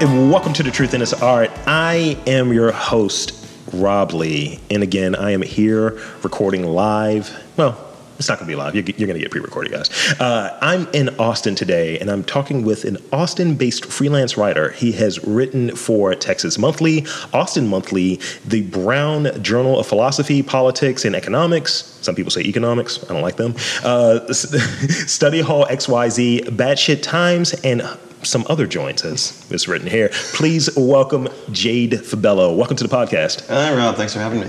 and welcome to The Truth in This Art. I am your host, Rob Lee. And again, I am here recording live. Well, it's not going to be live. You're, you're going to get pre recorded, guys. Uh, I'm in Austin today, and I'm talking with an Austin based freelance writer. He has written for Texas Monthly, Austin Monthly, the Brown Journal of Philosophy, Politics, and Economics. Some people say economics. I don't like them. Uh, Study Hall XYZ, Batshit Times, and some other joints, as it's written here. Please welcome Jade Fabello. Welcome to the podcast. Hi, Rob. Thanks for having me.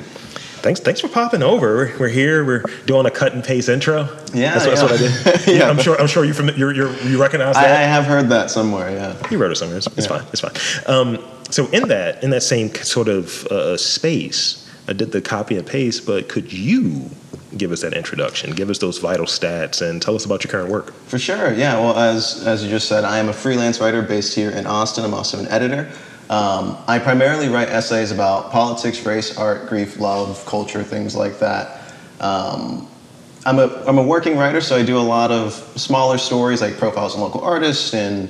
Thanks, thanks for popping over. We're here. We're doing a cut and paste intro. Yeah, that's, yeah. that's what I did. yeah, I'm sure. I'm sure you from you're, you're, you recognize I, that. I have heard that somewhere. Yeah, you wrote it somewhere. It's, it's Yeah. fine. It's fine. Um, so in that in that same sort of uh, space, I did the copy and paste. But could you give us that introduction? Give us those vital stats and tell us about your current work. for sure. Yeah. Well, as as you just said, I am a freelance writer based here in Austin. I'm also an editor. Um, I primarily write essays about politics, race, art, grief, love, culture, things like that. Um, I'm a I'm a working writer, so I do a lot of smaller stories like profiles on local artists and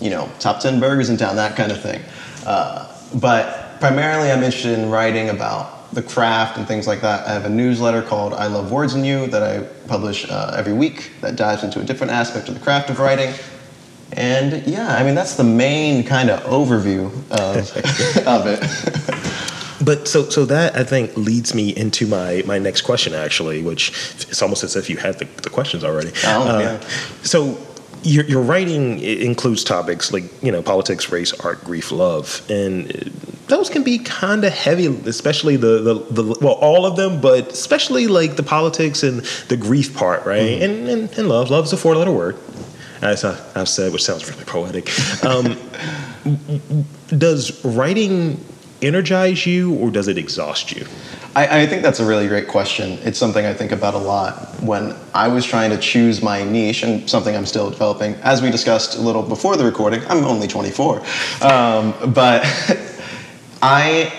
you know top ten burgers in town, that kind of thing. Uh, but primarily, I'm interested in writing about the craft and things like that. I have a newsletter called I Love Words and You that I publish uh, every week that dives into a different aspect of the craft of writing. And yeah, I mean that's the main kind of overview of, of it. But so so that I think leads me into my my next question actually, which it's almost as if you had the, the questions already. Uh, Oh, yeah. So your your writing includes topics like you know politics, race, art, grief, love, and uh, those can be kind of heavy, especially the, the the well all of them, but especially like the politics and the grief part, right? And, and and love, love is a four letter word. As I, I've said, which sounds really poetic. Um, does writing energize you or does it exhaust you? I, I think that's a really great question. It's something I think about a lot when I was trying to choose my niche and something I'm still developing. As we discussed a little before the recording, I'm only 24, um, but I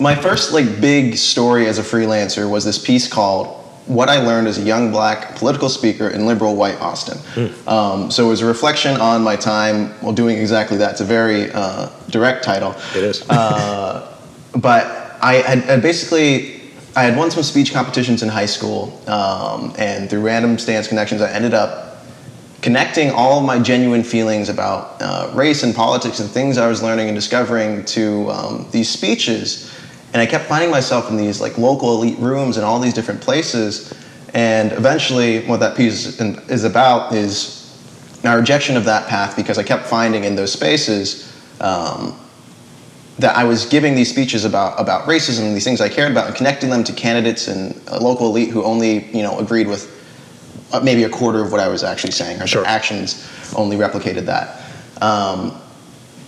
my first like big story as a freelancer was this piece called "What I Learned as a Young Black Political Speaker in Liberal White Austin." Um, so it was a reflection on my time while doing exactly that. It's a very uh, direct title It is. Uh, but I had, had basically I had won some speech competitions in high school, um, and through random stance connections, I ended up connecting all of my genuine feelings about uh, race and politics and things I was learning and discovering to um, these speeches. And I kept finding myself in these like local elite rooms and all these different places. And eventually, what that piece is- about is my rejection of that path because I kept finding in those spaces um, that I was giving these speeches about about racism and these things I cared about and connecting them to candidates and a local elite who only you know agreed with uh, maybe a quarter of what I was actually saying or Sure. actions only replicated that. Um,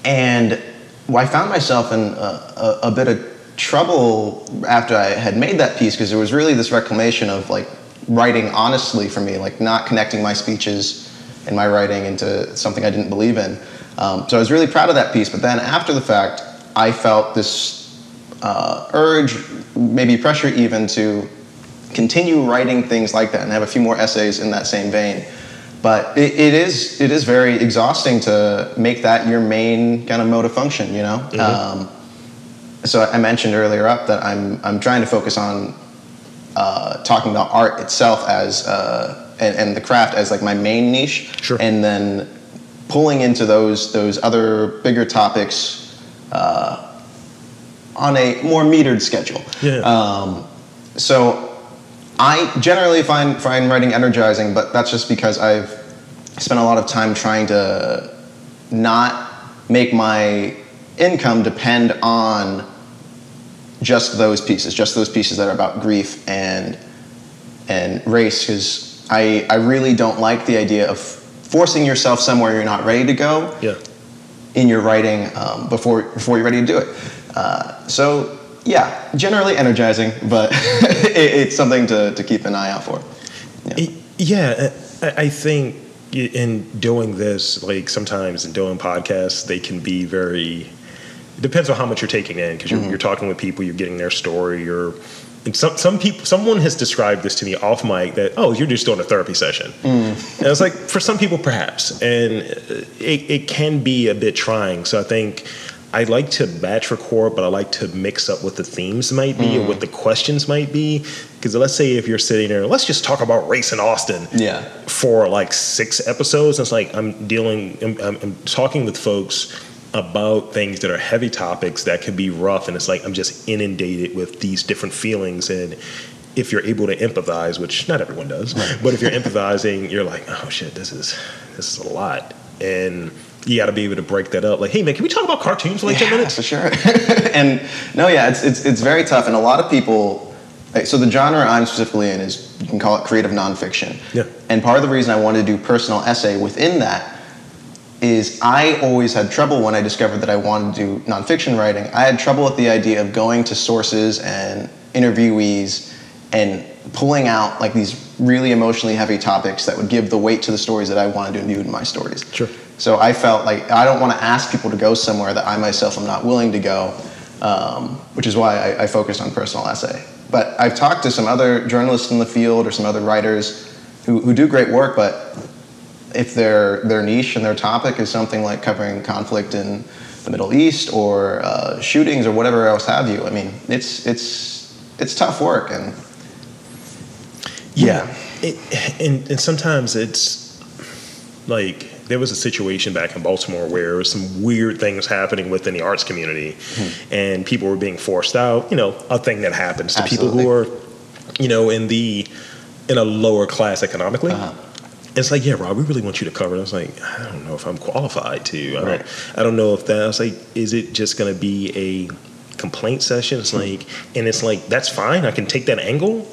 and well, I found myself in a, a, a bit of trouble after I had made that piece because there was really this reclamation of like writing honestly for me, like not connecting my speeches and my writing into something I didn't believe in. Um, so I was really proud of that piece. But then after the fact, I felt this uh, urge, maybe pressure even, to continue writing things like that and have a few more essays in that same vein. But it, it is it is very exhausting to make that your main kind of mode of function, you know. Um, so I mentioned earlier up that I'm I'm trying to focus on uh, talking about art itself as uh, and, and the craft as like my main niche, Sure. and then pulling into those those other bigger topics uh, on a more metered schedule. Yeah. Um, so I generally find find writing energizing, but that's just because I've spent a lot of time trying to not make my income depend on just those pieces, just those pieces that are about grief and and race, because I I really don't like the idea of forcing yourself somewhere you're not ready to go Yeah. in your writing um, before before you're ready to do it. Uh, so yeah, generally energizing, but it, it's something to, to keep an eye out for. Y- Yeah, uh, I I think in doing this, like sometimes in doing podcasts, they can be very. It depends on how much you're taking in because you're, mm-hmm. you're talking with people, you're getting their story. You're, and some some people, someone has described this to me off mic that oh, you're just doing a therapy session, mm. and it's like, for some people, perhaps, and uh, it, it can be a bit trying. So I think I like to batch record, but I like to mix up what the themes might be or hmm. what the questions might be. Because let's say if you're sitting there, let's just talk about race in Austin Yeah. for like six episodes. It's like I'm dealing, I'm, I'm, I'm talking with folks about things that are heavy topics that can be rough, and it's like I'm just inundated with these different feelings. And if you're able to empathize, which not everyone does, but if you're empathizing, you're like, oh shit, this is this is a lot, and you got to be able to break that up. Like, hey man, can we talk about cartoons for like ten minutes? for sure. and no, yeah, it's, it's it's very tough, and a lot of people. like, So the genre I'm specifically in is you can call it creative nonfiction. Yeah. And part of the reason I wanted to do personal essay within that is I always had trouble when I discovered that I wanted to do nonfiction writing. I had trouble with the idea of going to sources and interviewees and pulling out like these really emotionally heavy topics that would give the weight to the stories that I wanted to include in my stories. Sure. So I felt like I don't want to ask people to go somewhere that I myself am not willing to go, um, which is why I, I focused on personal essay. But I've talked to some other journalists in the field or some other writers who, who do great work, but if their their niche and their topic is something like covering conflict in the Middle East or uh, shootings or whatever else have you, I mean, it's it's it's tough work and Yeah. It, and, and sometimes it's like there was a situation back in Baltimore where there was some weird things happening within the arts community hmm. and people were being forced out. You know, a thing that happens to people who are, you know, in the in a lower class economically. Uh-huh. It's like, yeah, Rob, we really want you to cover it. I was like, I don't know if I'm qualified to. I Right. don't, I don't know if that. I was like, is it just going to be a complaint session? It's hmm. like, and it's like that's fine. I can take that angle,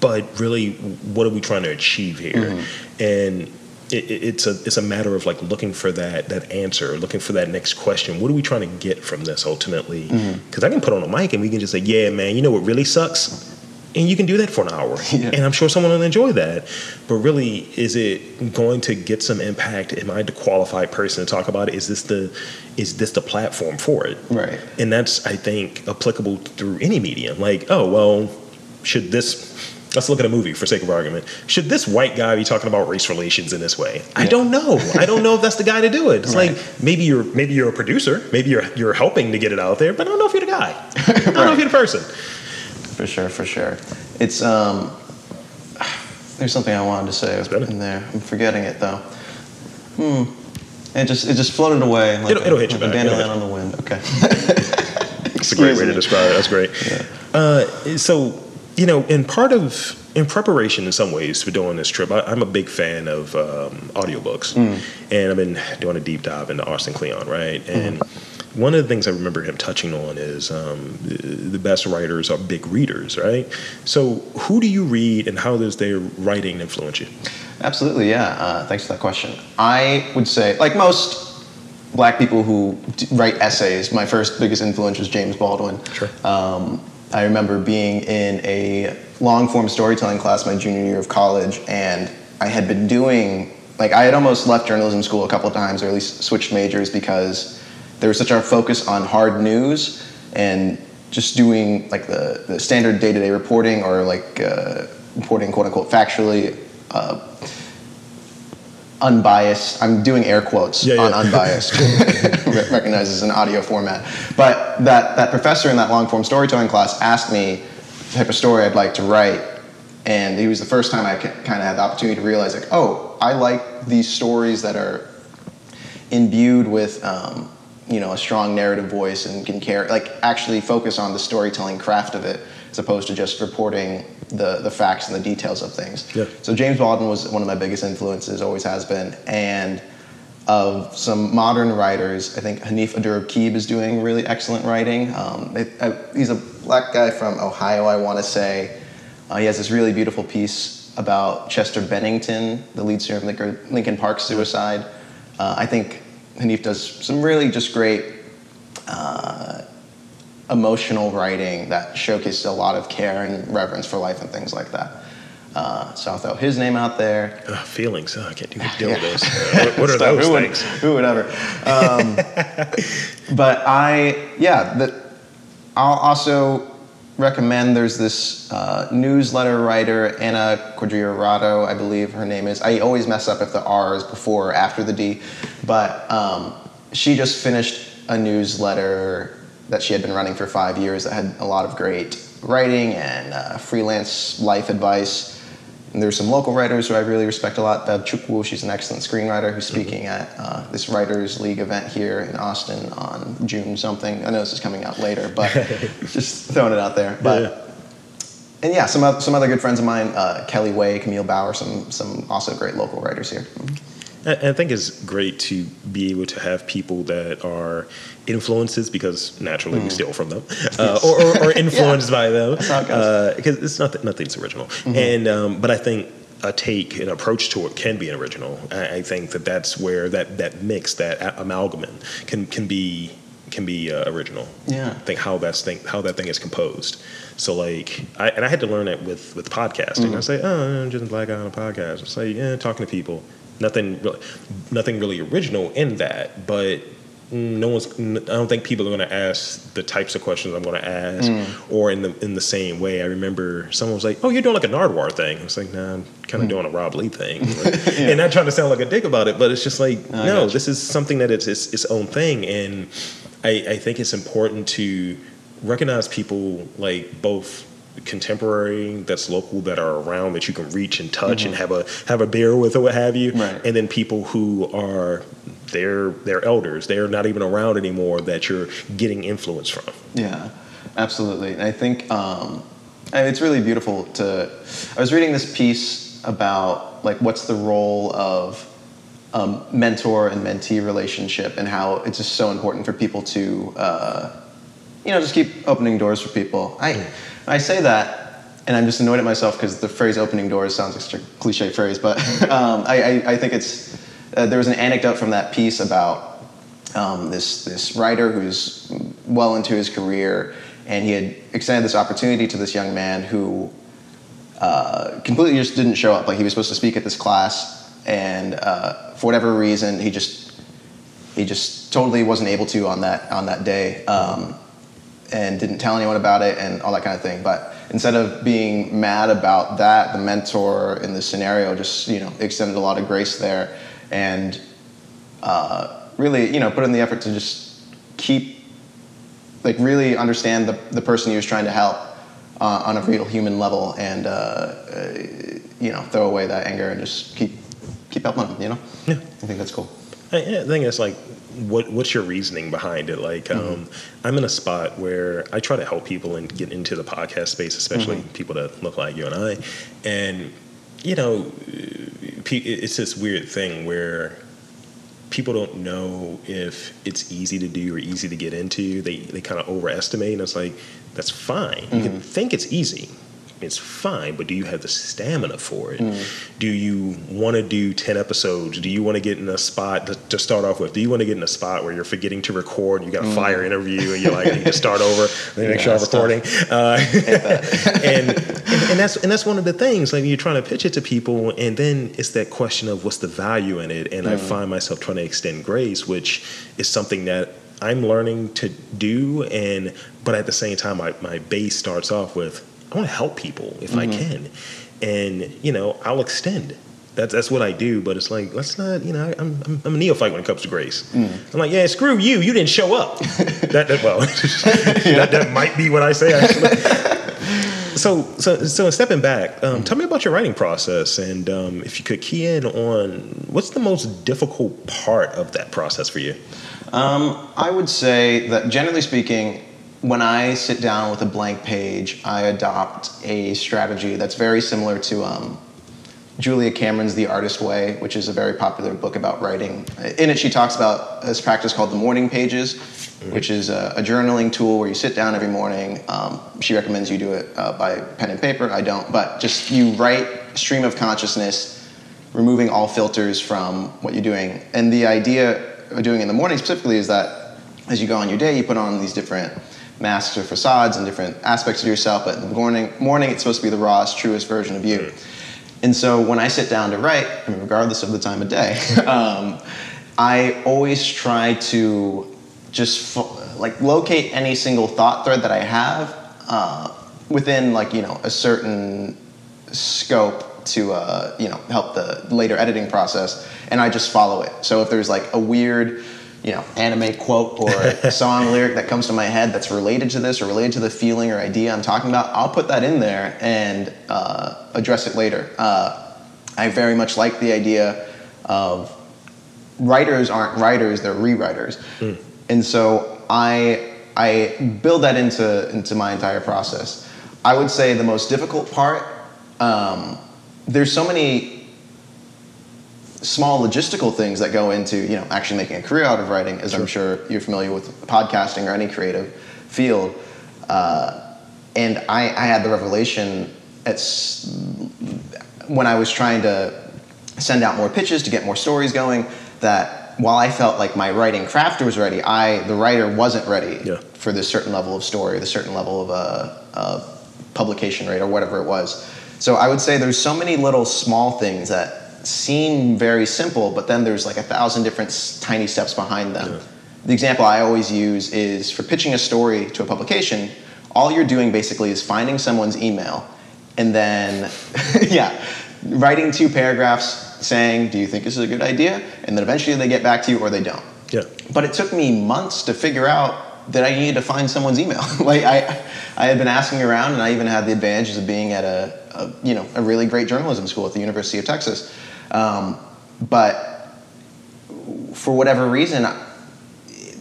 but really, what are we trying to achieve here? Mm-hmm. And it, it- it's a it's a matter of like looking for that that answer, looking for that next question. What are we trying to get from this ultimately? Mm-hmm. Because I can put on a mic and we can just say, yeah, man, you know what really sucks. And you can do that for an hour, Yeah. and I'm sure someone will enjoy that. But really, is it going to get some impact? Am I the qualified person to talk about it? Is this the is this the platform for it? Right. And that's I think applicable through any medium. Like, oh well, should this? Let's look at a movie for sake of argument. Should this white guy be talking about race relations in this way? I Yeah. don't know. I don't know if that's the guy to do it. It's Right. like maybe you're maybe you're a producer, maybe you're you're helping to get it out there, but I don't know if you're the guy. I don't know if you're the person. For sure, for sure. It's um. There's something I wanted to say in there. I'm forgetting it though. Hmm. It just it just floated away. Like It'll- a, it'll hit you like back. Dandelion on the wind. Okay. That's a great way to describe it. That's great. Uh, so, you know, in part of in preparation in some ways for doing this trip, I, I'm a big fan of um, audiobooks, and I've been doing a deep dive into Austin Kleon, right? And one of the things I remember him touching on is um, the, the best writers are big readers, right? So, who do you read, and how does their writing influence you? Absolutely, yeah. Uh, thanks for that question. I would say, like most black people who write essays, my first biggest influence was James Baldwin. Sure. Um, I remember being in a long form storytelling class my junior year of college, and I had been doing, like, I had almost left journalism school a couple of times, or at least switched majors, because there was such a focus on hard news and just doing, like, the, the standard day to day reporting or, like, uh, reporting quote unquote factually. Uh, unbiased. I'm doing air quotes Yeah, on yeah. unbiased. Recognizes an audio format. But that, that professor in that long form storytelling class asked me the type of story I'd like to write. And it was the first time I kind of had the opportunity to realize, like, oh, I like these stories that are imbued with, um, you know, a strong narrative voice and can care, like, actually focus on the storytelling craft of it as opposed to just reporting the, the facts and the details of things. Yeah. So James Baldwin was one of my biggest influences, always has been. And of some modern writers, I think Hanif Abdurraqib is doing really excellent writing. Um, they, uh, he's a black guy from Ohio, I want to say. Uh, he has this really beautiful piece about Chester Bennington, the lead singer of Linkin, Linkin Park suicide. Uh, I think Hanif does some really just great uh, emotional writing that showcases a lot of care and reverence for life and things like that. Uh, so I'll throw his name out there. Uh, feelings. Oh, I can't even deal with those. Uh, what, what are those who would, things? Who would ever? Um, but I, yeah, the, I'll also recommend there's this uh, newsletter writer, Anna Quadriorado, I believe her name is. I always mess up if the R is before or after the D, but um, she just finished a newsletter that she had been running for five years that had a lot of great writing and uh, freelance life advice. And there's some local writers who I really respect a lot. Bev Chukwu, she's an excellent screenwriter who's speaking at uh, this Writers League event here in Austin on June something. I know this is coming out later, but just throwing it out there. But Yeah. and yeah, some some other good friends of mine, uh, Kelly Way, Camille Bauer, some some also great local writers here. I I think it's great to be able to have people that are influences because naturally we steal from them, uh, or, or, or influenced by them. it. Because it's not nothing's original, and um, but I think a take an approach to it can be an original. I, I think that that's where that that mix that a- amalgamate can can be can be uh, original. Yeah. I think how that's thing how that thing is composed. So like, I, and I had to learn that with with podcasting. I say, oh, I'm just a black guy on a podcast. It's like, yeah, talking to people. Nothing really, nothing really original in that, but no one's. I don't think people are going to ask the types of questions I'm going to ask, mm. or in the in the same way. I remember someone was like, "Oh, you're doing like a Nardwuar thing." I was like, "Nah, I'm kind of mm. doing a Rob Lee thing," and not trying to sound like a dick about it, but it's just like, I no, this is something that it's its, its own thing, and I, I think it's important to recognize people like both contemporary that's local that are around that you can reach and touch and have a have a beer with or what have you Right. and then people who are they're they're elders they're not even around anymore that you're getting influence from Yeah, absolutely. And I think um, and it's really beautiful to. I was reading this piece about like what's the role of um, mentor and mentee relationship and how it's just so important for people to, uh, you know, just keep opening doors for people. I I say that. And I'm just annoyed at myself because the phrase "opening doors" sounds like such a cliche phrase, but um, I, I, I think it's. Uh, there was an anecdote from that piece about um, this this writer who's well into his career, and he had extended this opportunity to this young man who uh, completely just didn't show up. Like he was supposed to speak at this class, and uh, for whatever reason, he just he just totally wasn't able to on that on that day, um, and didn't tell anyone about it and all that kind of thing. But instead of being mad about that, the mentor in this scenario just you know extended a lot of grace there, and uh, really you know put in the effort to just keep like really understand the, the person he was trying to help uh, on a real human level and uh, uh, you know throw away that anger and just keep keep helping them you know Yeah. i think that's cool I, I think it's like, what what's your reasoning behind it? Like, mm-hmm. um, I'm in a spot where I try to help people and get into the podcast space, especially mm-hmm. people that look like you and I, and you know, it's this weird thing where people don't know if it's easy to do or easy to get into. They they kind of overestimate, and it's like that's fine. You can mm-hmm. think it's easy. It's fine, but do you have the stamina for it? Mm. Do you want to do 10 episodes? Do you want to get in a spot to, to start off with? Do you want to get in a spot where you're forgetting to record? You got a fire mm. interview and you're like, I need to start over. Then make sure I'm recording. Uh, and, and and that's and that's one of the things like you're trying to pitch it to people and then it's that question of what's the value in it and i mm. find myself trying to extend grace which is something that i'm learning to do and but at the same time my base starts off with i want to help people if i can and you know i'll extend that's, that's what I do, but it's like let's not, you know. I'm, I'm, I'm a neophyte when it comes to grace. I'm like, yeah, screw you. You didn't show up. that, that well, that, that might be what I say actually. So, so, so stepping back, um, tell me about your writing process, and um, if you could key in on what's the most difficult part of that process for you. Um, I would say that generally speaking, when I sit down with a blank page, I adopt a strategy that's very similar to um, Julia Cameron's The Artist Way, which is a very popular book about writing. In it, she talks about this practice called the morning pages, which is a, a journaling tool where you sit down every morning. Um, she recommends you do it uh, by pen and paper. I don't, but just you write stream of consciousness removing all filters from what you're doing. And the idea of doing it in the morning specifically is that as you go on your day, you put on these different masks or facades and different aspects of yourself. But in the morning, morning it's supposed to be the rawest, truest version of you. And so when I sit down to write, I mean, regardless of the time of day, um, I always try to just like locate any single thought thread that I have uh, within like you know a certain scope to uh, you know help the later editing process, and I just follow it. So if there's like a weird, you know anime quote or song lyric that comes to my head that's related to this or related to the feeling or idea I'm talking about, I'll put that in there and uh, address it later. Uh, I very much like the idea of writers aren't writers; they're rewriters, Mm. and so I I build that into into my entire process. I would say the most difficult part. Um, there's so many small logistical things that go into you know actually making a career out of writing, as I'm sure you're familiar with podcasting or any creative field. Uh, and I, I had the revelation at s- when I was trying to send out more pitches to get more stories going that while I felt like my writing craft was ready, I the writer wasn't ready Yeah. for this certain level of story, the certain level of uh, uh, publication rate or whatever it was. So I would say there's so many little small things that seem very simple, but then there's like a thousand different tiny steps behind them. Yeah. The example I always use is for pitching a story to a publication, all you're doing basically is finding someone's email and then, yeah, writing two paragraphs saying, Do you think this is a good idea? And then eventually they get back to you or they don't. Yeah. But it took me months to figure out that I needed to find someone's email. like I, I had been asking around, and I even had the advantages of being at a, a you know a really great journalism school at the University of Texas. Um, but for whatever reason,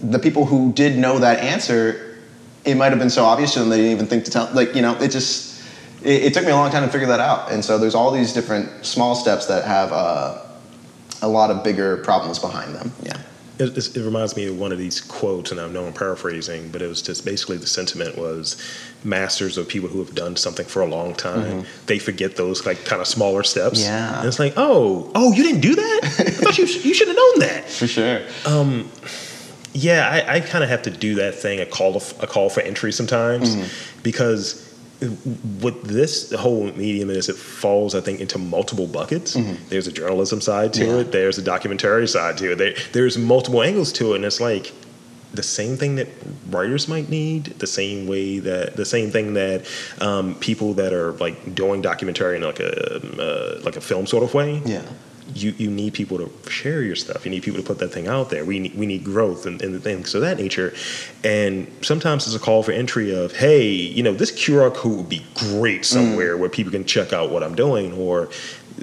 the people who did know that answer, it might have been so obvious to them they didn't even think to tell. Like you know, it just it, it took me a long time to figure that out. And so there's all these different small steps that have uh, a lot of bigger problems behind them. Yeah. It, it reminds me of one of these quotes, and I know I'm paraphrasing, but it was just basically the sentiment was masters of people who have done something for a long time. They forget those like kind of smaller steps. Mm-hmm. Yeah. and it's like, oh, oh, you didn't do that? I thought you you should have known that. For sure. Yeah, I, I kind of have to do that thing a call a call for entry sometimes because with this whole medium is it falls I think into multiple buckets. There's a journalism side to Yeah. it. There's a documentary side to it. There, there's multiple angles to it, and it's like the same thing that writers might need, the same way that the same thing that um, people that are like doing documentary in like a uh, like a film sort of way Yeah. You, you need people to share your stuff. You need people to put that thing out there. We need, we need growth and, and things of that nature. And sometimes it's a call for entry of, hey, you know, this QR code would be great mm. somewhere where people can check out what I'm doing, or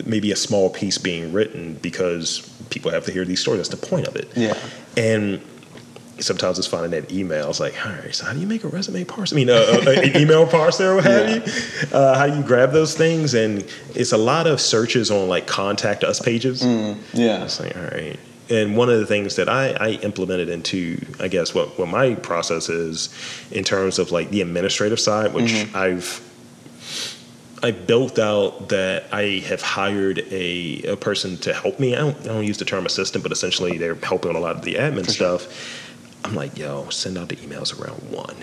maybe a small piece being written because people have to hear these stories. That's the point of it. Yeah. And sometimes it's finding that email. It's like, all right, so how do you make a resume parser? I mean, uh, uh, an email parser or what have Yeah. you? Uh, how do you grab those things? And it's a lot of searches on like contact us pages. Yeah. It's like, all right. And one of the things that I, I implemented into, I guess, what, what my process is in terms of like the administrative side, which I've I built out that I have hired a, a person to help me. I don't, I don't use the term assistant, but essentially they're helping on a lot of the admin stuff. I'm like, yo, send out the emails around one.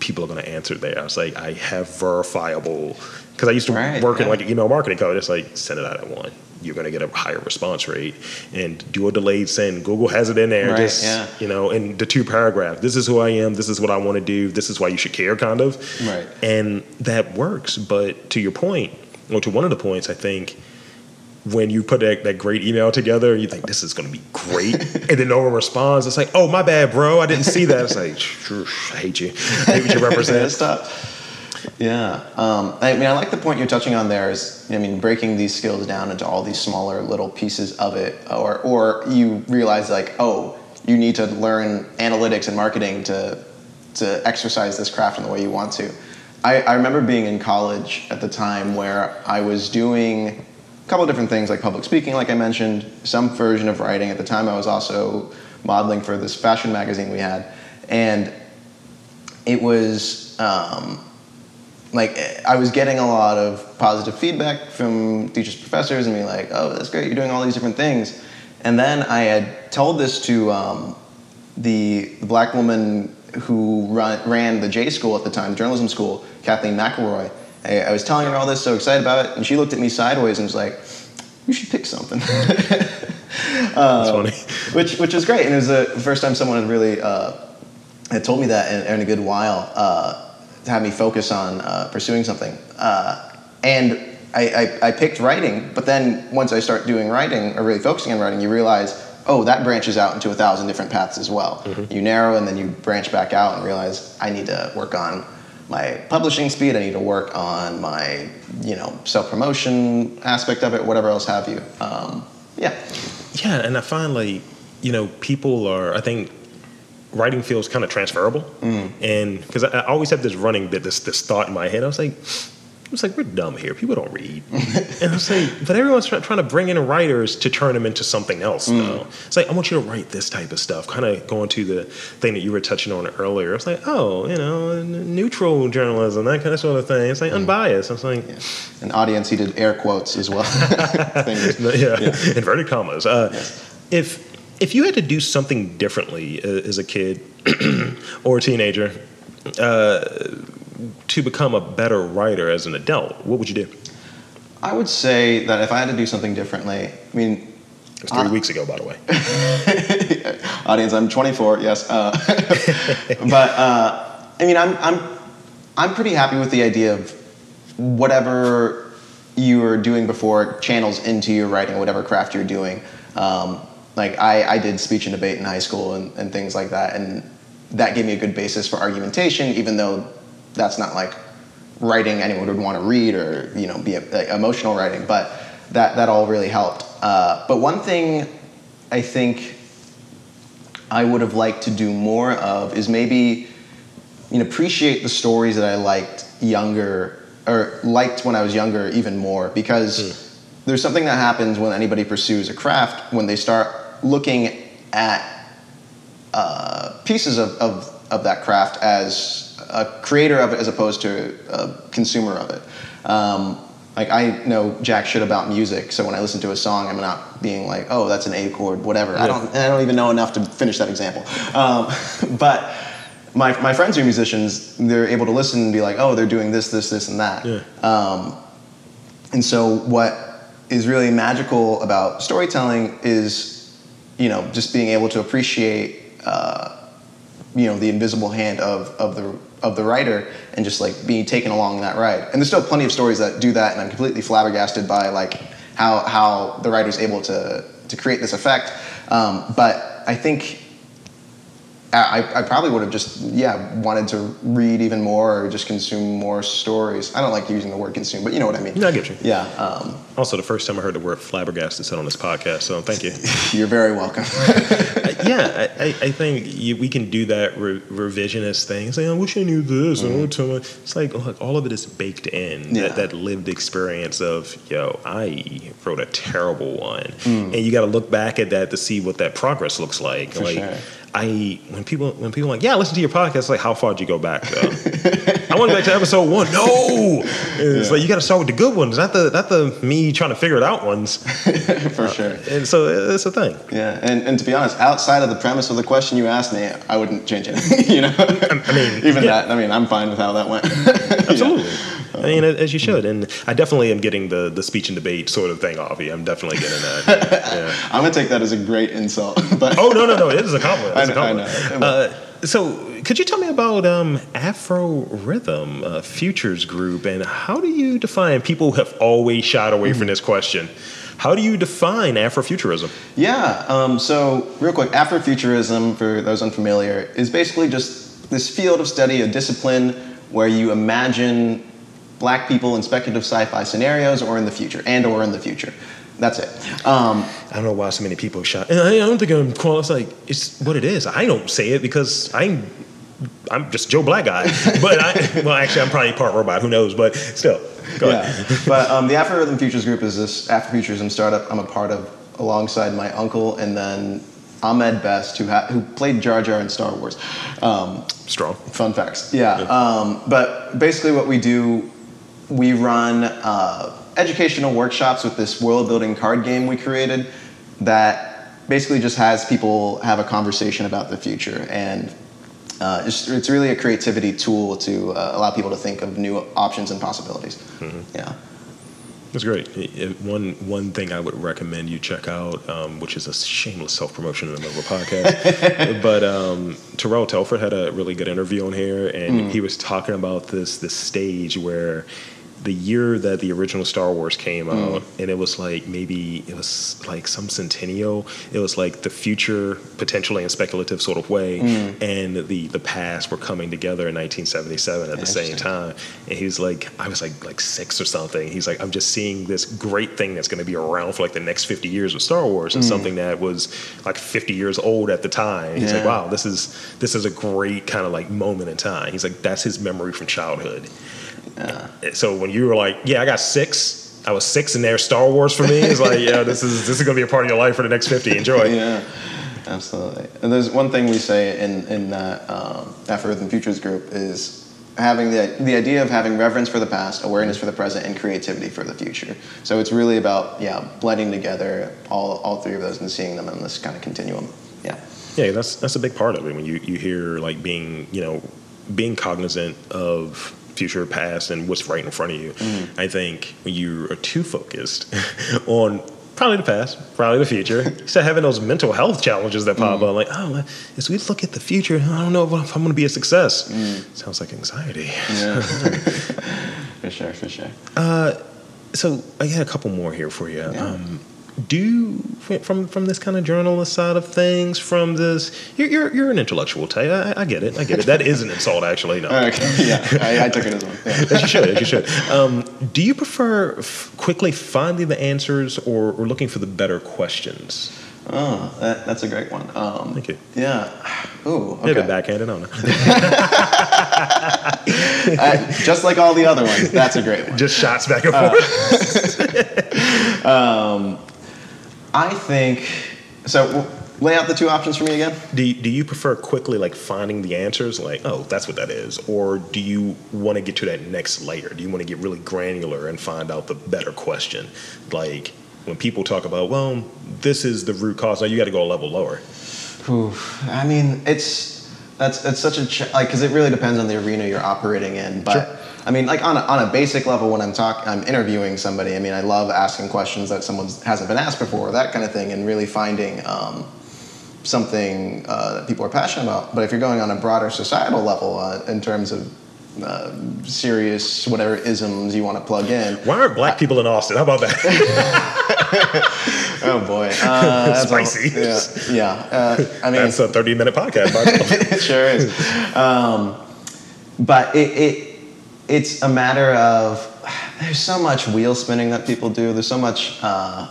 People are going to answer there. I was like, I have verifiable, because I used to Right, work in like an email marketing code. It's like, send it out at one. You're going to get a higher response rate and do a delayed send. Google has it in there. Right, just, yeah. you know, in the two paragraphs. This is who I am. This is what I want to do. This is why you should care, kind of. Right. And that works. But to your point, or to one of the points, I think when you put that, that great email together, you think this is going to be great, and then no one responds. It's like, oh my bad, bro, I didn't see that. It's like, I hate you. I hate what you represent. Yeah. Um, I mean, I like the point you're touching on there is, I mean, breaking these skills down into all these smaller little pieces of it, or, or you realize like, oh, you need to learn analytics and marketing to, to exercise this craft in the way you want to. I, I remember being in college at the time where I was doing a couple different things like public speaking, like I mentioned, some version of writing. At the time, I was also modeling for this fashion magazine we had. And it was um, like I was getting a lot of positive feedback from teachers, professors, and being like, "Oh, that's great! You're doing all these different things." And then I had told this to um, the, the black woman who run, ran the J school at the time, journalism school, Kathleen McElroy. I, I was telling her all this, so excited about it, and she looked at me sideways and was like, "You should pick something." That's funny. which which was great, and it was the first time someone had really uh, had told me that in, in a good while uh, to have me focus on uh, pursuing something. Uh, and I, I, I picked writing, but then once I start doing writing or really focusing on writing, you realize oh, that branches out into a thousand different paths as well. Mm-hmm. You narrow and then you branch back out and realize I need to work on my publishing speed. I need to work on my, you know, self promotion aspect of it, whatever else have you. Um, yeah. Yeah, and I find like you know people are. I think writing feels kind of transferable, and because I, I always have this running bit, this this thought in my head. I was like. Was like, we're dumb here. People don't read. and I was like, but everyone's try, trying to bring in writers to turn them into something else now. It's like, I want you to write this type of stuff. Kind of going to the thing that you were touching on earlier. It's like, oh, you know, neutral journalism, that kind of sort of thing. It's like unbiased. I was like, An audience, he did air quotes as well. Fingers. yeah, inverted commas. Uh, If if you had to do something differently uh, as a kid or a teenager uh, to become a better writer as an adult, what would you do? I would say that if I had to do something differently, I mean, It was three weeks ago, by the way. audience, I'm 24, yes. Uh, but uh, I mean, I'm, I'm, I'm pretty happy with the idea of whatever you were doing before channels into your writing, whatever craft you're doing. Um, like I, I did speech and debate in high school and, and things like that, and that gave me a good basis for argumentation, even though that's not like writing anyone would want to read or you know be a, like, emotional writing, but that that all really helped. Uh, but one thing I think I would have liked to do more of is maybe you know appreciate the stories that I liked younger or liked when I was younger even more because there's something that happens when anybody pursues a craft when they start looking at uh, pieces of, of, of that craft as a creator of it as opposed to a consumer of it. Um, like I know jack shit about music, so when I listen to a song, I'm not being like, "Oh, that's an A chord, whatever." I don't, I don't even know enough to finish that example. Um, but my, my friends who are musicians, they're able to listen and be like, "Oh, they're doing this, this, this, and that." Yeah. Um, and so what is really magical about storytelling is, you know, just being able to appreciate, uh, you know, the invisible hand of, of the of the writer and just like being taken along that ride. And there's still plenty of stories that do that, and I'm completely flabbergasted by like how how the writer's able to to create this effect. Um, but I think I, I probably would have just yeah wanted to read even more or just consume more stories. I don't like using the word consume, but you know what I mean. No, I get you. Yeah, um, Also, the first time I heard the word flabbergasted said on this podcast, so thank you. you're very welcome. yeah, I, I I think you, we can do that re- revisionist thing. Say, I wish I knew this. Oh, tell me. It's like, look, all of it is baked in. Mm-hmm. Yeah. That, that lived experience of, yo, I wrote a terrible one. Mm. And you got to look back at that to see what that progress looks like. For like, sure. I when people when people are like, yeah, listen to your podcast. Like, how far did you go back? Though? I want to go back to episode one. No, it's Yeah. like you got to start with the good ones, not the not the me trying to figure it out ones. For sure. Uh, and so uh, it's a thing. Yeah, and, and to be honest, outside of the premise of the question you asked me, I wouldn't change anything. you know, I mean, even yeah. that. I mean, I'm fine with how that went. Absolutely. I mean, as you should, and I definitely am getting the the speech and debate sort of thing off you. I'm definitely getting that. Yeah. I'm gonna take that as a great insult. But Oh no, no, no! It is a compliment. It's a I know, compliment. I know. Uh, so, could you tell me about um, AfroRithm uh, Futures Group and how do you define? People have always shied away from this question. How do you define Afrofuturism? Yeah. Um, so, real quick, Afrofuturism, for those unfamiliar, is basically just this field of study, a discipline where you imagine black people in speculative sci-fi scenarios, or in the future, and or in the future. That's it. Um, I don't know why so many people shot. And I, I don't think I'm qualified. It's like it's what it is. I don't say it because I'm I'm just Joe Black guy. But I well, actually, I'm probably part robot. Who knows? But still, go ahead. but um, the AfroRithm Futures Group is this Afrofuturism startup I'm a part of alongside my uncle and then Ahmed Best, who, ha- who played Jar Jar in Star Wars. Um, Strong. Fun facts. Yeah. Um, but basically, what we do, we run uh, educational workshops with this world building card game we created that basically just has people have a conversation about the future. And uh, it's, it's really a creativity tool to uh, allow people to think of new options and possibilities. Yeah. That's great. I- I- One one thing I would recommend you check out, um, which is a shameless self promotion in the middle of a podcast, but um, Terrell Telford had a really good interview on here, and he was talking about this this stage where the year that the original Star Wars came Mm. out, and it was like maybe it was like some centennial. It was like the future, potentially in speculative sort of way, Mm. and the the past were coming together in 1977 at the same time. And he's like, I was like like six or something. He's like, I'm just seeing this great thing that's going to be around for like the next 50 years of Star Wars, and something that was like 50 years old at the time. He's like, wow, this is this is a great kind of like moment in time. He's like, that's his memory from childhood. So when you were like, yeah, I got six. I was six, in there. Star Wars for me. It's like, yeah, this is this is gonna be a part of your life for the next 50. Enjoy. Yeah, absolutely. And there's one thing we say in in that um, AfroRithm Futures group is having the the idea of having reverence for the past, awareness for the present, and creativity for the future. So it's really about yeah blending together all all three of those and seeing them in this kind of continuum. Yeah. Yeah, that's that's a big part of it. When you you hear like being you know being cognizant of future, past, and what's right in front of you. Mm-hmm. I think when you are too focused on probably the past, probably the future, start having those mental health challenges that pop mm. up. Like, oh, as we look at the future, I don't know if I'm going to be a success. Mm. Sounds like anxiety. Yeah. for sure. For sure. Uh, so I got a couple more here for you. Yeah. Um, do from from this kind of journalist side of things, from this, you're you're, you're an intellectual type. I, I get it. I get it. That is an insult, actually. No, Okay. Yeah, I, I took it as one. Yeah. as you should. As you should. Um, do you prefer f- quickly finding the answers or, or looking for the better questions? Oh, that, that's a great one. Um, Thank you. Yeah. Ooh. Okay. bit backhanded on. I- just like all the other ones, that's a great one. Just shots back and Uh, forth. I think so. Lay out the two options for me again. Do you, do you prefer quickly like finding the answers, like oh that's what that is, or do you want to get to that next layer? Do you want to get really granular and find out the better question? Like when people talk about well this is the root cause, now you got to go a level lower. Oof. I mean, it's that's it's such a ch- like because it really depends on the arena you're operating in. But Sure. I mean, like on a, on a basic level, when I'm talk, I'm interviewing somebody. I mean, I love asking questions that someone hasn't been asked before, that kind of thing, and really finding um, something uh, that people are passionate about. But if you're going on a broader societal level, uh, in terms of uh, serious whatever isms you want to plug in, Why aren't black people in Austin? How about that? oh boy, uh, a- Spicy. yeah, yeah. Uh, I mean, That's a thirty minute podcast. By the way. it sure is. Um, but it, it it's a matter of there's so much wheel spinning that people do. There's so much. Uh,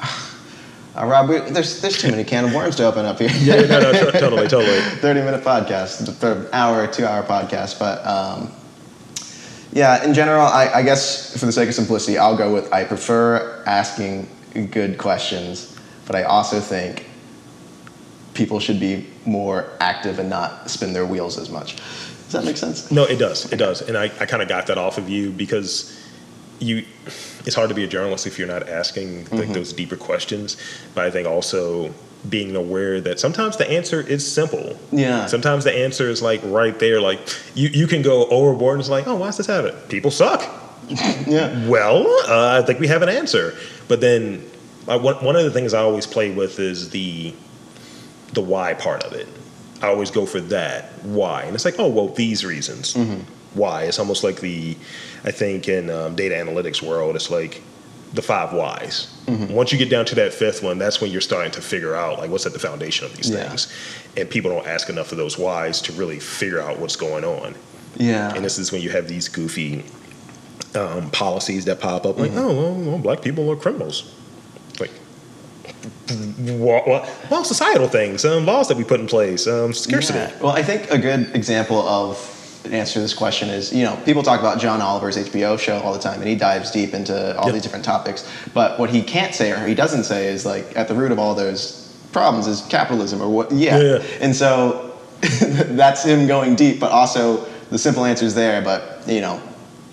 uh, Rob, we, there's there's too many can of worms to open up here. yeah, no, no, to- totally, totally. 30 minute podcast, an hour, two hour podcast. But um, yeah, in general, I, I guess for the sake of simplicity, I'll go with I prefer asking good questions, but I also think people should be more active and not spin their wheels as much. Does that make sense? No, it does. It does. And I, I kind of got that off of you because you it's hard to be a journalist if you're not asking like Mm-hmm. those deeper questions. But I think also being aware that sometimes the answer is simple. Yeah. Sometimes the answer is like right there. Like you, you can go overboard and it's like, oh, why does this happen? People suck. Yeah. Well, uh, I think we have an answer. But then uh, one, one of the things I always play with is the the why part of it. I always go for that why, and it's like, oh well, these reasons. Why? It's almost like the, I think in um, data analytics world, it's like the five whys. Once you get down to that fifth one, that's when you're starting to figure out like what's at the foundation of these Yeah. things, and people don't ask enough of those whys to really figure out what's going on. Yeah. And this is when you have these goofy um, policies that pop up, like, oh, well, well, black people are criminals. What, well, societal things, um, laws that we put in place, um, scarcity. Yeah. Well, I think a good example of an answer to this question is, you know, people talk about John Oliver's HBO show all the time, and he dives deep into all Yep. these different topics. But what he can't say or he doesn't say is like at the root of all those problems is capitalism or what? Yeah. Yeah, yeah. And so that's him going deep, but also the simple answer is there, but you know,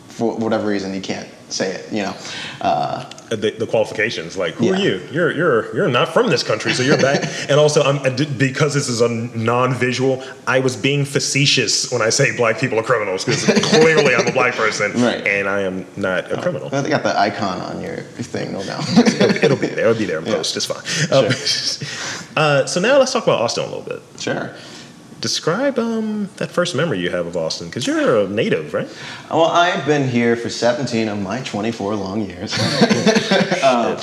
for whatever reason, he can't say it. You know. Uh, The, the qualifications, like, who are you? You're you're you're not from this country, so you're back. and also, I'm, because this is a non-visual, I was being facetious when I say black people are criminals because clearly I'm a black person, Right. and I am not a criminal. well, they got the icon on your thing, no doubt. it'll, it'll be there. It'll be there in Yeah. post. It's fine. Um, uh, so now let's talk about Austin a little bit. Sure. Describe um, that first memory you have of Austin, because you're a native, right? Well, I've been here for 17 of my 24 long years. um,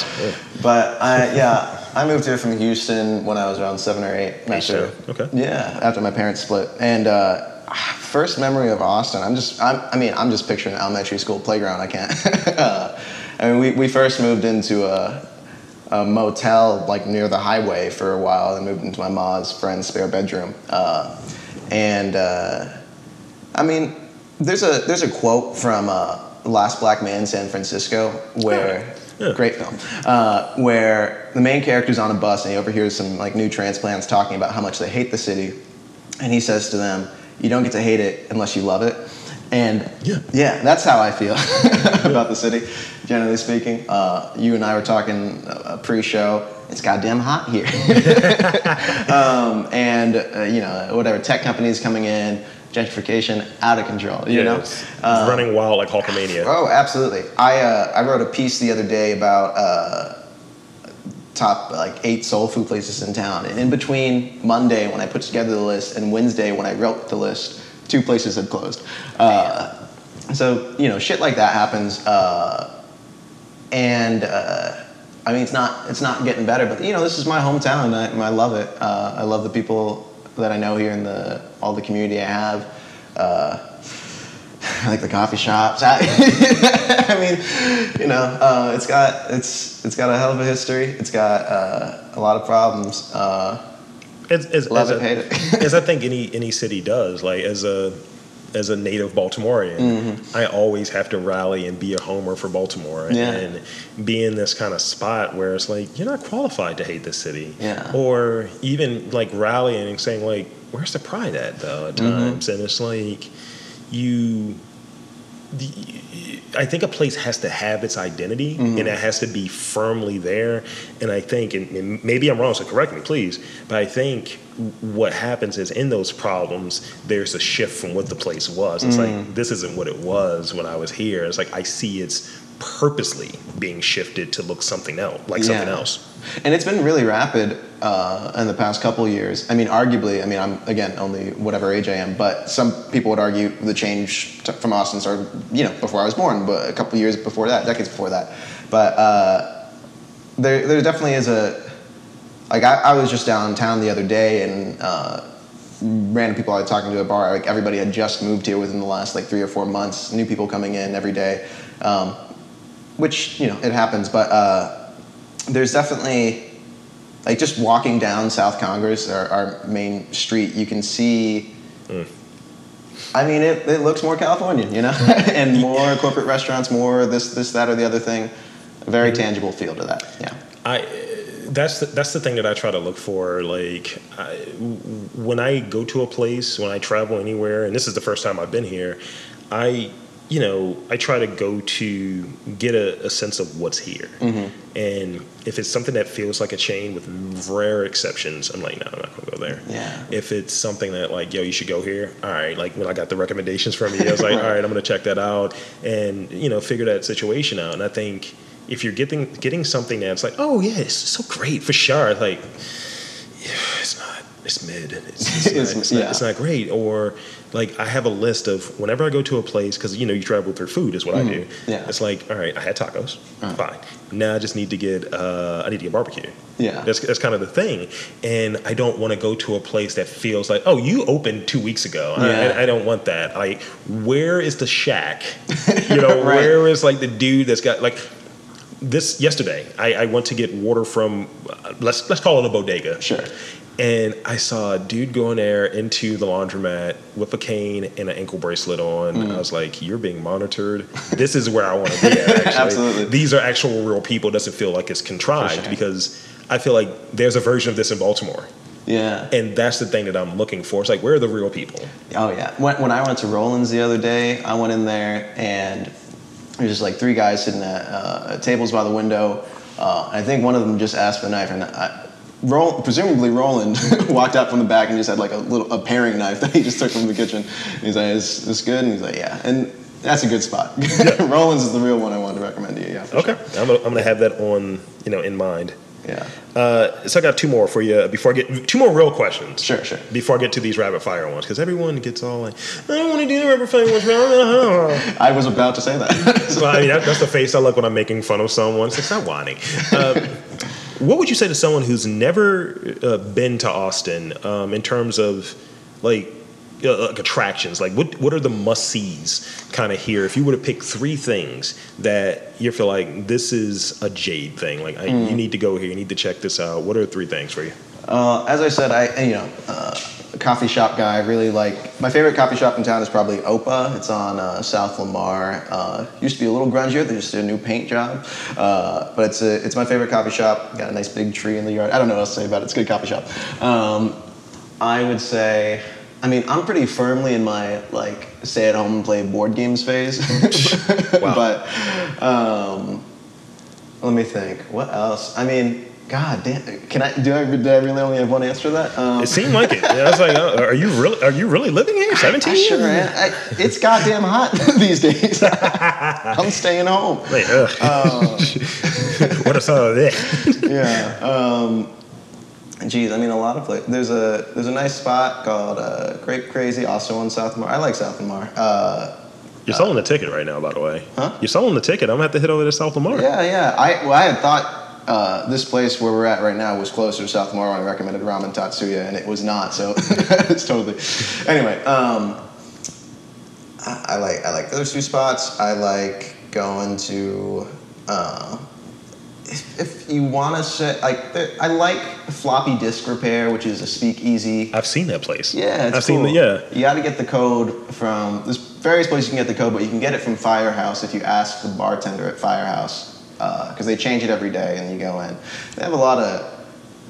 but I, yeah, I moved here from Houston when I was around seven or eight. After, Okay. Yeah, after my parents split. And uh, first memory of Austin, I'm just, I'm, I mean, I'm just picturing an elementary school playground. I can't. uh, I mean, we, we first moved into a, a motel like near the highway for a while, and moved into my mom's friend's spare bedroom. Uh, and uh, I mean, there's a there's a quote from uh, Last Black Man in San Francisco where Yeah. great film uh, where the main character's on a bus and he overhears some like new transplants talking about how much they hate the city, and he says to them, "You don't get to hate it unless you love it." And Yeah. yeah, that's how I feel about the city, generally speaking. Uh, you and I were talking uh, pre-show. It's goddamn hot here, um, and uh, you know whatever tech companies coming in, gentrification out of control. You know, it's Um, running wild like Hulkamania. Oh, absolutely. I uh, I wrote a piece the other day about uh, top like eight soul food places in town, and in between Monday when I put together the list and Wednesday when I wrote the list, two places had closed. Uh, so you know, shit like that happens, uh, and uh, I mean, it's not it's not getting better, but you know, this is my hometown, and I, I love it. Uh, I love the people that I know here and the all the community I have. Uh, I like the coffee shops. I, I mean, you know, uh, it's got it's it's got a hell of a history. It's got a lot of problems. As, as, Love as it, a- hate it. as I think any any city does. Like as a as a native Baltimorean, Mm-hmm. I always have to rally and be a homer for Baltimore Yeah. and be in this kind of spot where it's like you're not qualified to hate this city, Yeah. or even like rallying and saying like, where's the pride at though at Mm-hmm. times, and it's like you. The, I think a place has to have its identity Mm-hmm. and it has to be firmly there. And I think, and, and maybe I'm wrong, so correct me, please. But I think what happens is in those problems, there's a shift from what the place was. It's Mm. like, this isn't what it was when I was here. It's like, I see it's purposely being shifted to look something else, like something else. and it's been really rapid uh, in the past couple years. I mean, arguably, I mean, I'm again only whatever age I am, but some people would argue the change to, from Austin started, you know, before I was born, but a couple of years before that, decades before that. But uh, there, there definitely is a like I, I was just downtown the other day and uh, random people I was talking to at a bar, like everybody had just moved here within the last like three or four months, new people coming in every day, um, which you know it happens, but. Uh, there's definitely like just walking down South Congress, our, our main street, you can see. I mean, it, it looks more Californian, you know, and more corporate restaurants, more this, this, that, or the other thing. A very tangible feel to that. Yeah. I that's the, that's the thing that I try to look for. Like I, when I go to a place, when I travel anywhere, and this is the first time I've been here, I you know I try to go to get a, a sense of what's here. Mm-hmm. And if it's something that feels like a chain with rare exceptions, I'm like, no, I'm not gonna go there. Yeah. If it's something that like, yo, you should go here. All right. Like when I got the recommendations from you, I was like, all right, I'm gonna check that out and you know figure that situation out. And I think if you're getting getting something that's like, oh yeah, it's so great for sure. Like, yeah, it's not. It's mid. It's, it's, It's- it's, not, yeah. it's not great. Or like I have a list of whenever I go to a place because you know you travel through food is what I do. Mm-hmm. Yeah. It's like all right, I had tacos, Uh. fine. Now I just need to get uh, I need to get barbecue. Yeah. That's that's kind of the thing, and I don't want to go to a place that feels like oh you opened two weeks ago. I- Yeah. I, I don't want that. Like where is the shack? You know Right. where is like the dude that's got like this yesterday I, I went to get water from uh, let's let's call it a bodega Sure. And I saw a dude go in there into the laundromat with a cane and an ankle bracelet on. Mm. I was like, "You're being monitored. This is where I want to be." At, actually. Absolutely. These are actual real people. It doesn't feel like it's contrived sure. because I feel like there's a version of this in Baltimore, Yeah. and that's the thing that I'm looking for. It's like, where are the real people? Oh yeah. When, when I went to Roland's the other day, I went in there and there's just like three guys sitting at uh, tables by the window. Uh, I think one of them just asked for a knife, and I, Presumably Roland walked out from the back and just had like a little a paring knife that he just took from the kitchen. And he's like, "Is this good?" And he's like, "Yeah." And that's a good spot. Roland's is the real one I wanted to recommend to you. Yeah. Okay, sure. I'm gonna, I'm gonna have that on you know in mind. Yeah. Uh, so I got two more for you before I get two more real questions. Sure, sure. Before I get to these rapid fire ones, because everyone gets all like, I don't want to do the rapid fire ones. I was about to say that. well, I mean, that, that's the face I look when I'm making fun of someone. It's not whining. Uh, what would you say to someone who's never uh, been to Austin um, in terms of like uh, like attractions? Like, what what are the must sees kind of here? If you were to pick three things that you feel like this is a Jade thing, like I, you need to go here, you need to check this out. What are three things for you? Uh, as I said, I you know, uh, coffee shop guy. I really like my favorite coffee shop in town is probably Opa. It's on uh, South Lamar. Uh, used to be a little grungier. They just did a new paint job, uh, but it's a, it's my favorite coffee shop. Got a nice big tree in the yard. I don't know what else to say about it. It's a good coffee shop. Um, I would say. I mean, I'm pretty firmly in my like stay at home and play board games phase. Wow. but um, let me think. What else? I mean, God damn. Can I do? I do I really only have one answer to that? Um, It seemed like it. Yeah, I was like, oh, are you really are you really living here? Seventeen I years? sure am. I, it's goddamn hot these days. I'm staying home. Wait, ugh. Uh, what is all of this? Yeah. Um, geez, I mean, a lot of places. There's a there's a nice spot called uh, Grape Crazy, also on South Lamar. I like South Lamar. Uh, You're selling the ticket right now, by the way. Huh? You're selling the ticket. I'm gonna have to hit over to South Lamar. yeah, yeah. I well, I had thought. Uh, this place where we're at right now was closer to South Lamar when I recommended Ramen Tatsuya, and it was not. So it's totally. Anyway, um, I, I like I like those two spots. I like going to. Uh, if, if you want to say like, there, I like floppy disk repair, which is a speakeasy. I've seen that place. Yeah, it's I've cool. seen the yeah. You got to get the code from. There's various places you can get the code, but you can get it from Firehouse if you ask the bartender at Firehouse because they change it every day, and you go in. They have a lot of.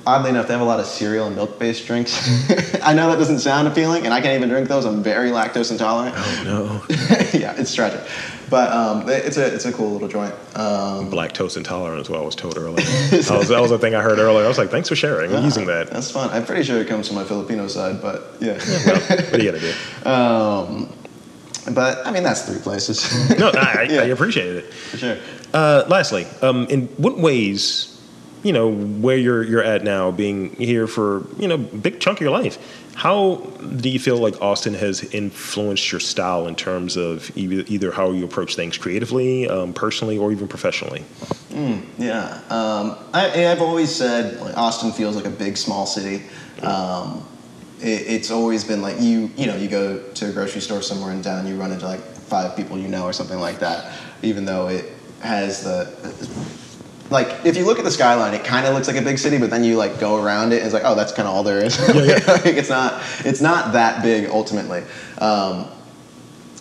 Oddly enough, they have a lot of cereal and milk-based drinks. I know that doesn't sound appealing, and I can't even drink those. I'm very lactose intolerant. Oh no, yeah, it's tragic, but um, it's a it's a cool little joint. Um, lactose intolerant as well. I was told earlier. that, was, that was a thing I heard earlier. I was like, thanks for sharing. I'm using that. That's fun. I'm pretty sure it comes from my Filipino side, but yeah. Well, what do you gotta do? um, but I mean, that's three places. No, I, I, Yeah. I appreciate it. For sure. Uh, lastly, um, in what ways, you know, where you're you're at now, being here for you know big chunk of your life, how do you feel like Austin has influenced your style in terms of either, how you approach things creatively, um, personally, or even professionally? Yeah. Um, I, I've always said like, Austin feels like a big, small city. Um, it, it's always been like you, you know, you go to a grocery store somewhere in town, you run into like five people you know or something like that. Even though it has the, like, if you look at the skyline, it kind of looks like a big city, but then you like go around it, and it's like, oh, that's kind of all there is. like, it's not, it's not that big ultimately. Um,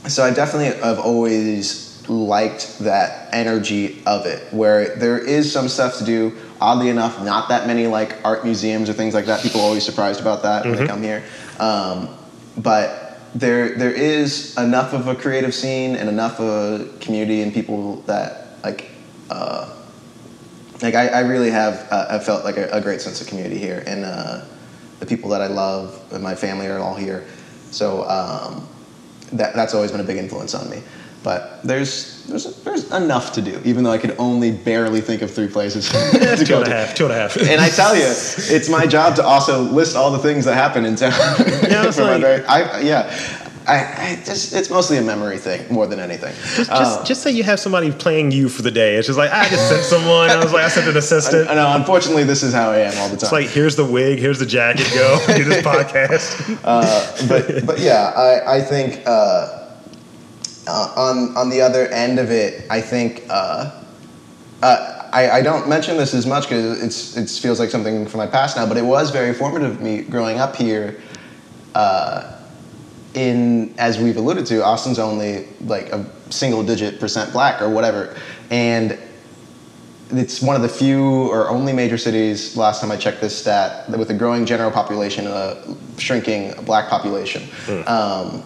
so I definitely have always liked that energy of it, where there is some stuff to do. Oddly enough, not that many like art museums or things like that. People are always surprised about that when they come here. Um, but there there is enough of a creative scene and enough of a community and people that like. Uh, like I, I really have uh, I felt like a, a great sense of community here, and uh, the people that I love and my family are all here. So um, that that's always been a big influence on me. But there's there's there's enough to do, even though I could only barely think of three places to Two go and a to. half, two and a half. And I tell you, it's my job to also list all the things that happen in town. Yeah, it's For my like- I, yeah. I, I just it's mostly a memory thing more than anything. Just, Um, just, just say you have somebody playing you for the day. It's just like I just sent someone. I was like, I sent an assistant. I know. Unfortunately, this is how I am all the time. It's like here's the wig, here's the jacket. Go do this podcast. Uh, but but yeah, I I think uh, uh, on on the other end of it, I think uh, uh, I I don't mention this as much because it's it feels like something from my past now, but it was very formative me growing up here. Uh, in as we've alluded to, Austin's only like a single digit percent black or whatever, and it's one of the few or only major cities last time I checked this stat with a growing general population and a shrinking black population. Um,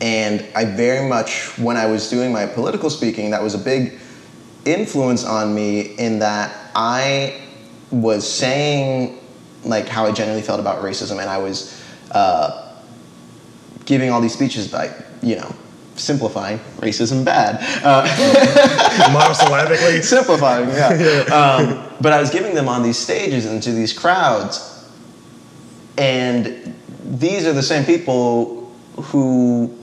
and I very much, when I was doing my political speaking, that was a big influence on me in that I was saying like how I genuinely felt about racism, and I was uh, giving all these speeches like you know simplifying racism bad. Uh, Monosyllabically. simplifying, yeah. Um, but I was giving them on these stages and to these crowds, and these are the same people who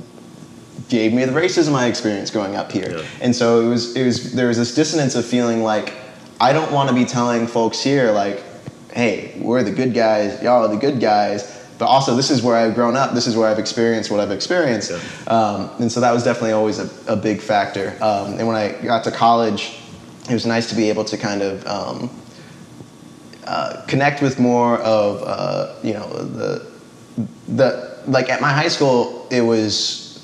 gave me the racism I experienced growing up here. Yeah. And so it was, it was, there was this dissonance of feeling like I don't want to be telling folks here like, hey, we're the good guys, y'all are the good guys. But also, this is where I've grown up. This is where I've experienced what I've experienced, Yeah. um, and so that was definitely always a, a big factor. Um, and when I got to college, it was nice to be able to kind of um, uh, connect with more of uh, you know the the like at my high school it was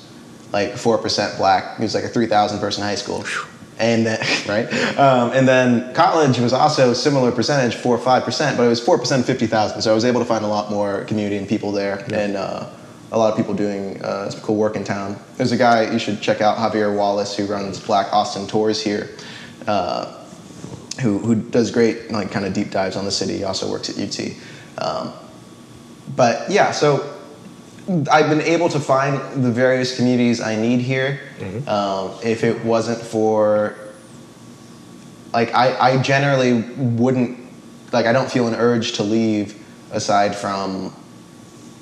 like four percent black. It was like a three thousand person high school, and then right, um, and then college was also similar percentage, four or five percent, but it was four percent fifty thousand. So I was able to find a lot more community and people there, and uh, a lot of people doing uh, some cool work in town. There's a guy you should check out, Javier Wallace, who runs Black Austin Tours here. Uh, who, who does great like kind of deep dives on the city. He also works at UT. Um, but yeah, so I've been able to find the various communities I need here. Um, if it wasn't for like I, I generally wouldn't like I don't feel an urge to leave aside from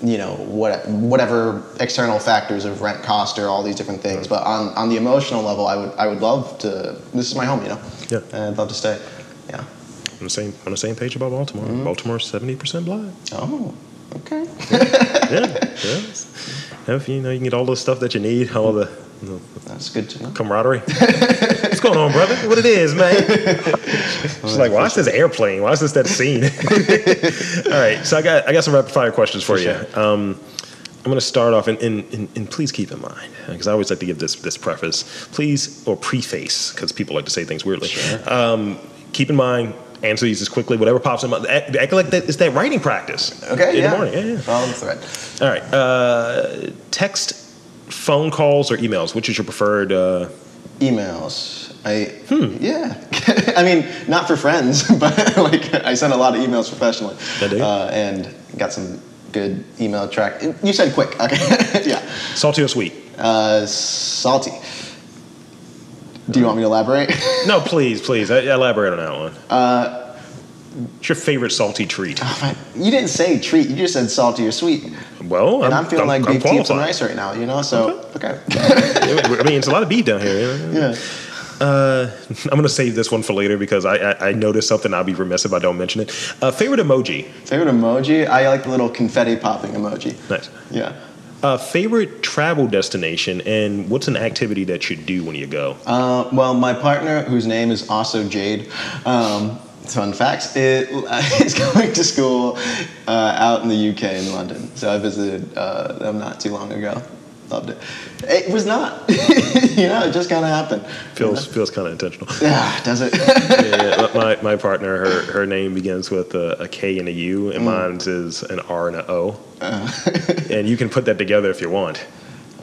you know what whatever external factors of rent cost or all these different things but on, on the emotional level I would I would love to this is my home you know Yeah. and I'd love to stay yeah On the same on the same page about Baltimore. Baltimore seventy percent black. oh okay Yeah, yeah. If you know you can get all the stuff that you need, all the you know, that's good to know camaraderie. What's going on, brother? What it is, man? She's like, watch this airplane. Watch this that scene. all right, so I got I got some rapid fire questions for, For you. sure. Um, I'm going to start off, and, and, and, and please keep in mind, because I always like to give this this preface, please or preface, because people like to say things weirdly. Um, keep in mind, answer these as quickly, whatever pops in mind. Act, like that it's that writing practice. okay in yeah the morning. Yeah, yeah. follow the thread All right. Uh, text, phone calls, or emails. Which is your preferred? Uh, emails I Hmm. yeah I mean not for friends but like I send a lot of emails professionally I do. uh, and got some good email track you said quick okay yeah salty or sweet? uh, salty do you want me to elaborate No, please, please. Elaborate on that one. uh, What's your favorite salty treat? you didn't say treat you just said salty or sweet Well, and I'm, feeling like beef tips and rice right now you know so okay I mean, it's a lot of beef down here. yeah Uh, I'm going to save this one for later because I, I, I noticed something. I'll be remiss if I don't mention it. Uh, favorite emoji? favorite emoji I like the little confetti popping emoji Nice. yeah Uh, favorite travel destination and what's an activity that you do when you go? Uh, well, my partner, whose name is also Jade, um, fun facts, it, is going to school uh, out in the UK in London. So I visited uh, them not too long ago. Loved it. It was not, you know, it just kind of happened. Feels feels kind of intentional. Yeah, does it? yeah, yeah. My, my partner, her, her name begins with a, a K and a U, and mine's is an R and a O. and you can put that together if you want.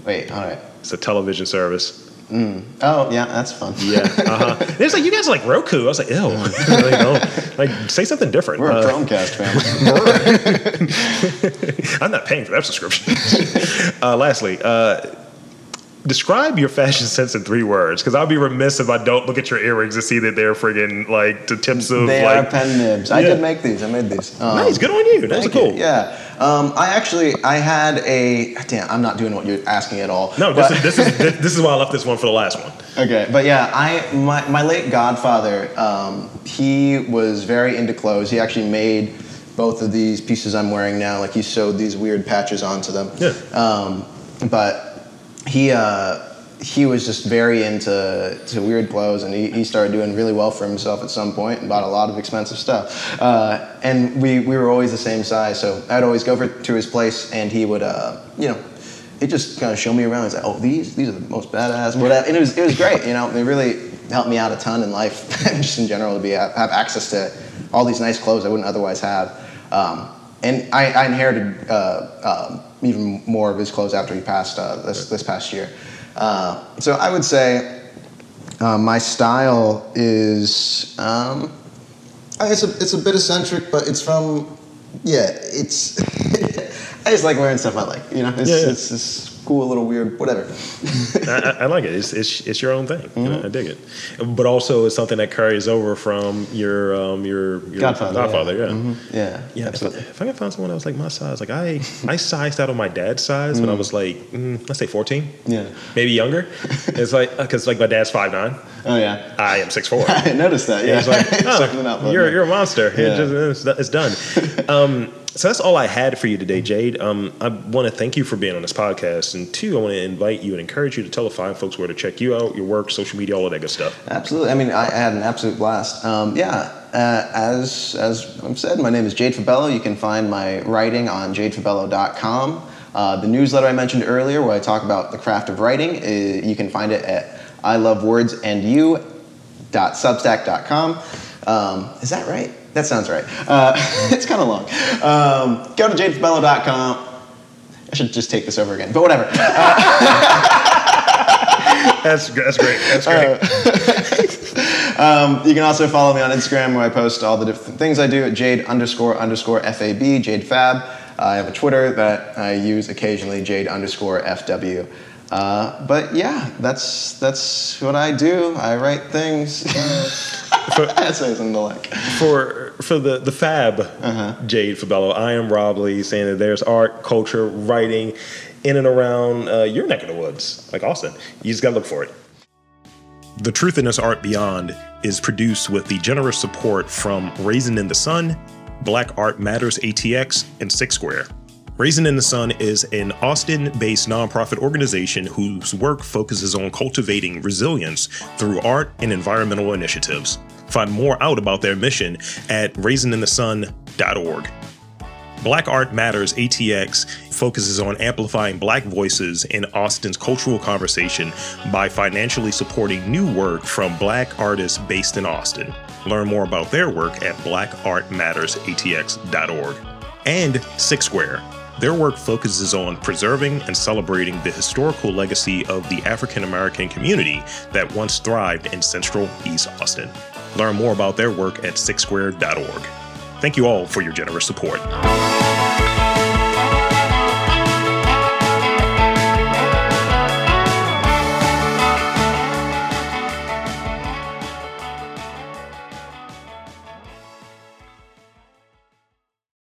Wait, all right. It's a television service. Oh, yeah, that's fun. Yeah. Uh huh. It's like you guys are like Roku. I was like, ew. like, like, say something different. We're a Uh, Chromecast family. I'm not paying for that subscription. uh, lastly, uh, describe your fashion sense in three words, because I'll be remiss if I don't look at your earrings and see that they're friggin' like the tips of they like. are pen nibs. I Yeah. did make these. I made these. Um, nice, good on you. That was cool. you. Yeah. Um, I actually I had a damn. I'm not doing what you're asking at all. No, this is this is this, is why I left this one for the last one. Okay, but yeah, I my, my late godfather, um, he was very into clothes. He actually made both of these pieces I'm wearing now. Like he sewed these weird patches onto them. Yeah. Um, but he uh, he was just very into to weird clothes, and he, he started doing really well for himself at some point, and bought a lot of expensive stuff. Uh, and we we were always the same size, so I'd always go over to his place, and he would uh, you know he just kind of showed me around. He's like, "Oh, these these are the most badass." Whatever, and it was it was great. You know, it really helped me out a ton in life, just in general, to be have access to all these nice clothes I wouldn't otherwise have. Um, and I, I inherited uh, um, even more of his clothes after he passed uh, this this past year. Uh, so I would say uh, my style is um, it's a it's a bit eccentric, but it's from yeah, it's I just like wearing stuff I like. You know, it's, Yeah, yeah. it's, it's cool, a little weird, whatever. I, I, like it. It's, it's, it's your own thing. Mm-hmm. I dig it. But also, it's something that carries over from your um, your, your Godfather. Godfather, yeah. Yeah. Mm-hmm. yeah. yeah. If I, if I, can find someone that was like my size, like I I sized out on my dad's size mm when I was like, mm, let's say 14. Yeah. Maybe younger. it's like, because like my dad's five nine. Oh, yeah. I am 6'4. I noticed that, yeah. It's like, oh, you're, you're a monster. Yeah. It just, it's, it's done. um, so that's all I had for you today, Jade. Um, I want to thank you for being on this podcast, and two, I want to invite you and encourage you to tell the fine folks where to check you out, your work, social media, all of that good stuff. Absolutely. I mean, I had an absolute blast. Um, yeah, uh, as as I've said, my name is Jade Fabello. You can find my writing on jadefabello.com. Uh, the newsletter I mentioned earlier, where I talk about the craft of writing, uh, you can find it at I love words and you. Dot you.substack.com. Um, is that right? That sounds right. Uh, it's kind of long. Um, go to jadefabello.com. I should just take this over again, but whatever. that's, that's great. That's great. Uh, um, you can also follow me on Instagram where I post all the different things I do at jade underscore underscore FAB, Jade Fab. Uh, I have a Twitter that I use occasionally, jade underscore FW. Uh, but yeah, that's that's what I do. I write things, essays and the like. For for the the Fab, uh-huh. Jade Fabello, I am Rob Lee, saying that there's art, culture, writing in and around uh, your neck of the woods, like Austin. You just gotta look for it. The Truth in This Art Beyond is produced with the generous support from Raisin in the Sun, Black Art Matters ATX, and Six Square. Raisin in the Sun is an Austin based nonprofit organization whose work focuses on cultivating resilience through art and environmental initiatives. Find more out about their mission at raisininthesun.org. Black Art Matters ATX focuses on amplifying Black voices in Austin's cultural conversation by financially supporting new work from Black artists based in Austin. Learn more about their work at blackartmattersatx.org. And Six Square their work focuses on preserving and celebrating the historical legacy of the African American community that once thrived in central East Austin. Learn more about their work at sixsquare.org. Thank you all for your generous support.